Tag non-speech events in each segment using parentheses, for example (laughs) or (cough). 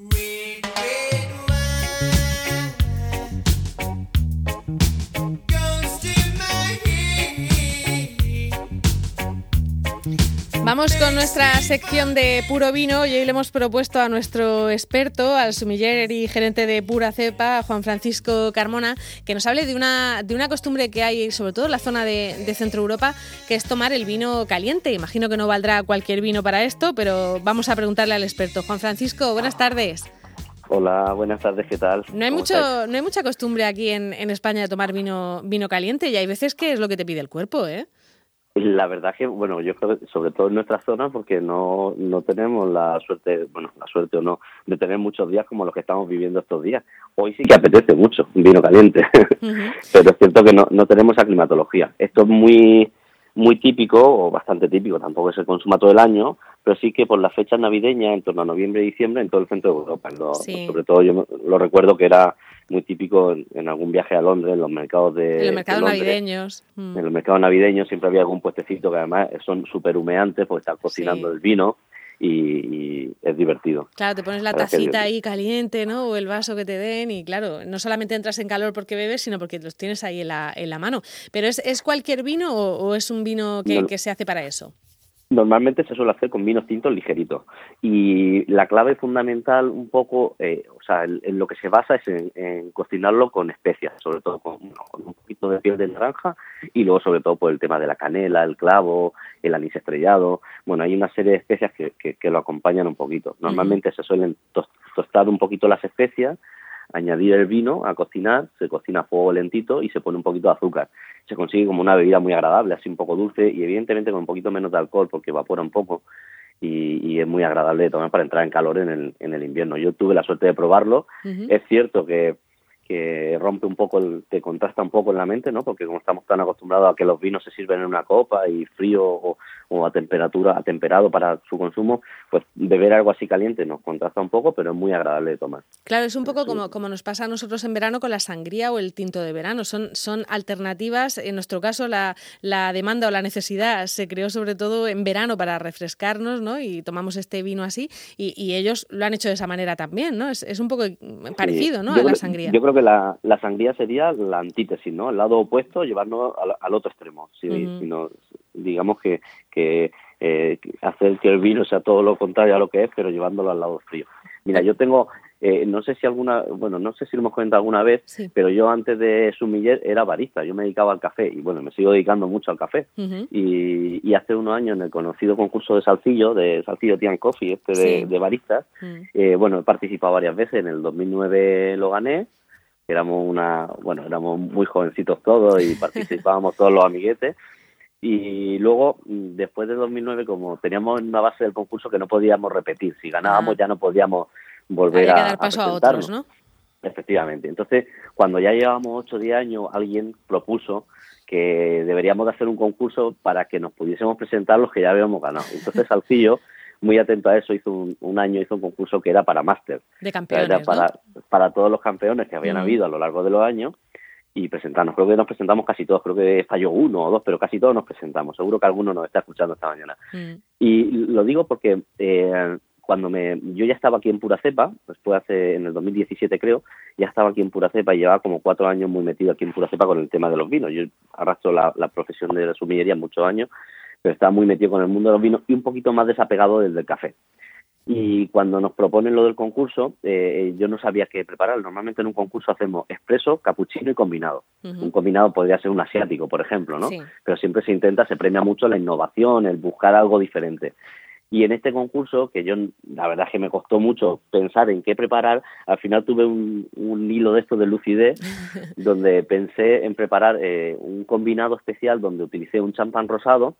We Vamos con nuestra sección de puro vino y hoy le hemos propuesto a nuestro experto, al sumiller y gerente de pura cepa, Juan Francisco Carmona, que nos hable de una, de una costumbre que hay, sobre todo en la zona de, de Centro Europa, que es tomar el vino caliente. Imagino que no valdrá cualquier vino para esto, pero vamos a preguntarle al experto. Juan Francisco, buenas tardes. Hola, buenas tardes, ¿qué tal? No hay, mucho, no hay mucha costumbre aquí en, en España de tomar vino, vino caliente y hay veces que es lo que te pide el cuerpo, ¿eh? La verdad que, bueno, yo creo que sobre todo en nuestra zona, porque no, no tenemos la suerte, bueno, la suerte o no, de tener muchos días como los que estamos viviendo estos días. Hoy sí que apetece mucho un vino caliente, (laughs) pero es cierto que no, no tenemos esa climatología. Esto es muy, muy típico, o bastante típico, tampoco se consuma todo el año, pero sí que por las fechas navideñas, en torno a noviembre y diciembre, en todo el centro de Europa. Sobre todo yo lo recuerdo que era muy típico en, algún viaje a Londres, en los mercados de. En los mercados navideños. Mm. En los mercados navideños siempre había algún puestecito que además son súper humeantes porque están cocinando el vino. Y, es divertido. Claro, te pones la tacita ahí caliente, ¿no? O el vaso que te den y claro, no solamente entras en calor porque bebes, sino porque los tienes ahí en la, en la mano. ¿Pero es, es cualquier vino o, es un vino que, que se hace para eso? Normalmente se suele hacer con vinos tintos ligeritos y la clave fundamental un poco, eh, o sea, en, lo que se basa es en, cocinarlo con especias, sobre todo con, un poquito de piel de naranja y luego sobre todo por el tema de la canela, el clavo, el anís estrellado. Bueno, hay una serie de especias que, que, lo acompañan un poquito. Normalmente se suelen tostar un poquito las especias añadir el vino a cocinar, se cocina a fuego lentito y se pone un poquito de azúcar. Se consigue como una bebida muy agradable, así un poco dulce y evidentemente con un poquito menos de alcohol porque evapora un poco y, es muy agradable de tomar para entrar en calor en el, en el invierno. Yo tuve la suerte de probarlo. Es cierto que que rompe un poco, el, te contrasta un poco en la mente, ¿no? Porque como estamos tan acostumbrados a que los vinos se sirven en una copa y frío o, a temperatura, a temperado para su consumo, pues beber algo así caliente nos contrasta un poco, pero es muy agradable de tomar. Claro, es un poco como, como nos pasa a nosotros en verano con la sangría o el tinto de verano. Son, son alternativas, en nuestro caso la, la demanda o la necesidad se creó sobre todo en verano para refrescarnos, ¿no? Y tomamos este vino así y, y ellos lo han hecho de esa manera también, ¿no? Es, es un poco parecido, ¿no? a la sangría. Yo creo que la, sangría sería la antítesis, ¿no? El lado opuesto, llevarnos al, otro extremo. Si, digamos que, que eh, hacer que el vino sea todo lo contrario a lo que es, pero llevándolo al lado frío. Mira, yo tengo, eh, no sé si alguna, bueno, no sé si lo hemos comentado alguna vez, pero yo antes de Sumiller era barista, yo me dedicaba al café y bueno, me sigo dedicando mucho al café. y, hace unos años en el conocido concurso de Salcillo, de Salcillo Tian Coffee, este de, baristas, mm. eh, bueno, he participado varias veces, en el 2009 lo gané, éramos una, bueno, éramos muy jovencitos todos y (laughs) participábamos todos los amiguetes. Y luego, después de 2009, como teníamos una base del concurso que no podíamos repetir, si ganábamos ya no podíamos volver a, dar paso a, otros, ¿no? Efectivamente. Entonces, cuando ya llevábamos 8 o 10 años, alguien propuso que deberíamos de hacer un concurso para que nos pudiésemos presentar los que ya habíamos ganado. Entonces, (laughs) Salcillo muy atento a eso, hizo un, año, hizo un concurso que era para máster. De campeones, para, para todos los campeones que habían mm. habido a lo largo de los años y presentarnos. Creo que nos presentamos casi todos, creo que falló uno o dos, pero casi todos nos presentamos. Seguro que alguno nos está escuchando esta mañana. Mm. Y lo digo porque eh, cuando me, yo ya estaba aquí en Pura Cepa, después hace, en el 2017 creo, ya estaba aquí en Pura Cepa y llevaba como cuatro años muy metido aquí en Pura Cepa con el tema de los vinos. Yo arrastro la, la profesión de la sumillería muchos años pero estaba muy metido con el mundo de los vinos y un poquito más desapegado desde el café. Y cuando nos proponen lo del concurso, eh, yo no sabía qué preparar. Normalmente en un concurso hacemos expreso, capuchino y combinado. Un combinado podría ser un asiático, por ejemplo, ¿no? Pero siempre se intenta, se premia mucho la innovación, el buscar algo diferente. Y en este concurso, que yo la verdad es que me costó mucho pensar en qué preparar, al final tuve un, hilo de esto de lucidez, (laughs) donde pensé en preparar eh, un combinado especial donde utilicé un champán rosado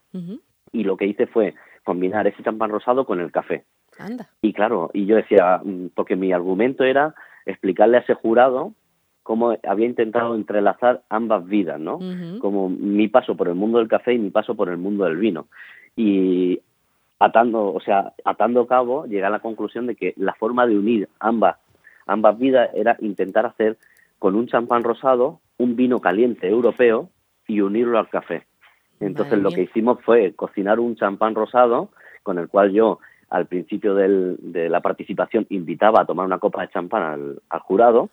y lo que hice fue combinar ese champán rosado con el café. Y claro, y yo decía, mm, porque mi argumento era explicarle a ese jurado cómo había intentado entrelazar ambas vidas, ¿no? Como mi paso por el mundo del café y mi paso por el mundo del vino. Y atando, o sea, atando cabo, llegué a la conclusión de que la forma de unir ambas, ambas vidas era intentar hacer con un champán rosado un vino caliente europeo y unirlo al café. Entonces lo que hicimos fue cocinar un champán rosado con el cual yo al principio de la participación invitaba a tomar una copa de champán al, jurado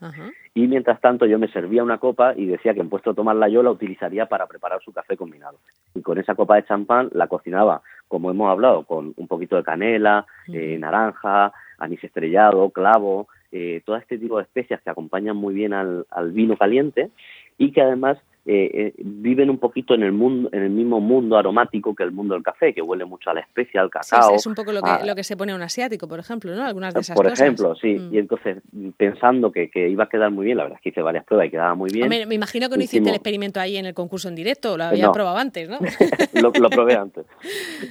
y mientras tanto yo me servía una copa y decía que en puesto de tomarla yo la utilizaría para preparar su café combinado. Y con esa copa de champán la cocinaba, como hemos hablado, con un poquito de canela, eh, naranja, anís estrellado, clavo, eh, todo este tipo de especias que acompañan muy bien al vino caliente y que además eh, eh, viven un poquito en el mundo, en el mismo mundo aromático que el mundo del café, que huele mucho a la especia, al cacao. es un poco lo que, lo que se pone a un asiático, por ejemplo, ¿no? Algunas de esas por ejemplo, sí. Mm. Y entonces, pensando que, que, iba a quedar muy bien, la verdad es que hice varias pruebas y quedaba muy bien. me imagino que no hiciste el experimento ahí en el concurso en directo, lo había probado antes, ¿no? (laughs) lo, probé antes.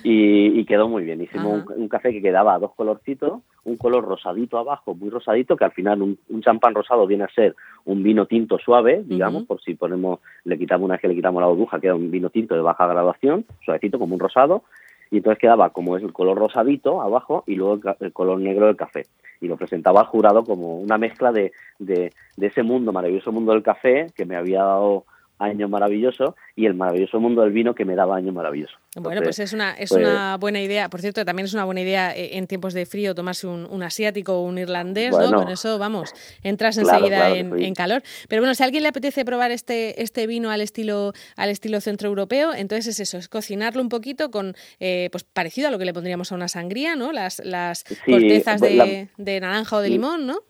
Y, quedó muy bien. Hicimos un, café que quedaba a dos colorcitos, un color rosadito abajo, muy rosadito, que al final un, champán rosado viene a ser un vino tinto suave, digamos, por si ponemos le quitamos una vez que le quitamos la burbuja, queda un vino tinto de baja graduación, suavecito como un rosado, y entonces quedaba como es el color rosadito abajo y luego el, color negro del café. Y lo presentaba al jurado como una mezcla de, de, de ese mundo, maravilloso mundo del café, que me había dado año maravilloso y el maravilloso mundo del vino que me daba año maravilloso. bueno, pues es una es pues una buena idea. Por cierto, también es una buena idea eh, en tiempos de frío tomarse un, asiático o un irlandés, ¿no? Con eso, vamos, entras enseguida en, calor. Pero bueno, si a alguien le apetece probar este este vino al estilo al estilo centroeuropeo, entonces es eso, es cocinarlo un poquito con eh, pues parecido a lo que le pondríamos a una sangría, ¿no? Las las cortezas pues de, de naranja o de limón, ¿no?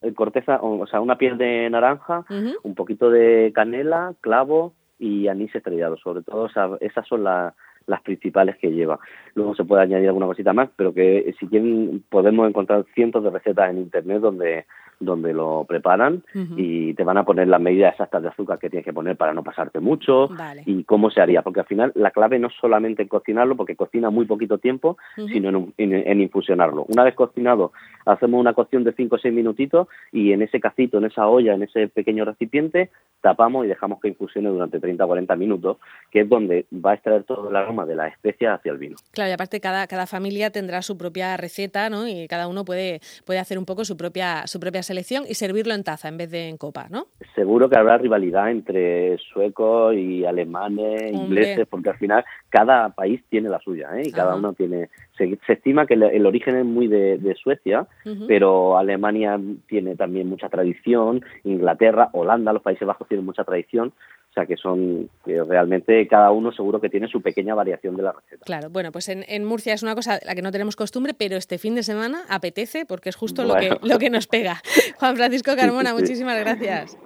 Eh, corteza, o sea, una piel de naranja, un poquito de canela, clavo y anís estrellado. Sobre todo, esas son las principales que lleva. Luego se puede añadir alguna cosita más, pero que si quieren podemos encontrar cientos de recetas en internet donde donde lo preparan y te van a poner las medidas exactas de azúcar que tienes que poner para no pasarte mucho y cómo se haría, porque al final la clave no es solamente en cocinarlo, porque cocina muy poquito tiempo, sino en, infusionarlo. Una vez cocinado, hacemos una cocción de 5 o 6 minutitos y en ese cacito, en esa olla, en ese pequeño recipiente, tapamos y dejamos que infusione durante 30 o 40 minutos, que es donde va a extraer todo el aroma de la especia hacia el vino. Claro, y aparte cada, cada familia tendrá su propia receta, ¿no? Y cada uno puede, puede hacer un poco su propia, su propia selección y servirlo en taza en vez de en copa, ¿no? Seguro que habrá rivalidad entre suecos y alemanes, ingleses, porque al final cada país tiene la suya, ¿eh? Y cada uno tiene... Se, estima que el, origen es muy de, Suecia, pero Alemania tiene también mucha tradición, Inglaterra, Holanda, los Países Bajos tienen mucha tradición, sea que son que realmente cada uno seguro que tiene su pequeña variación de la receta. Claro, bueno, pues en, en Murcia es una cosa la que no tenemos costumbre, pero este fin de semana apetece porque es justo lo, que, lo que nos pega. (laughs) Juan Francisco Carmona, muchísimas gracias.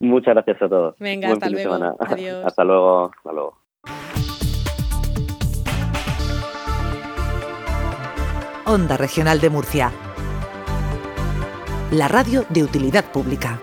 Muchas gracias a todos. Venga, hasta luego. Adiós. Hasta luego. Hasta luego. Onda Regional de Murcia. La radio de utilidad pública.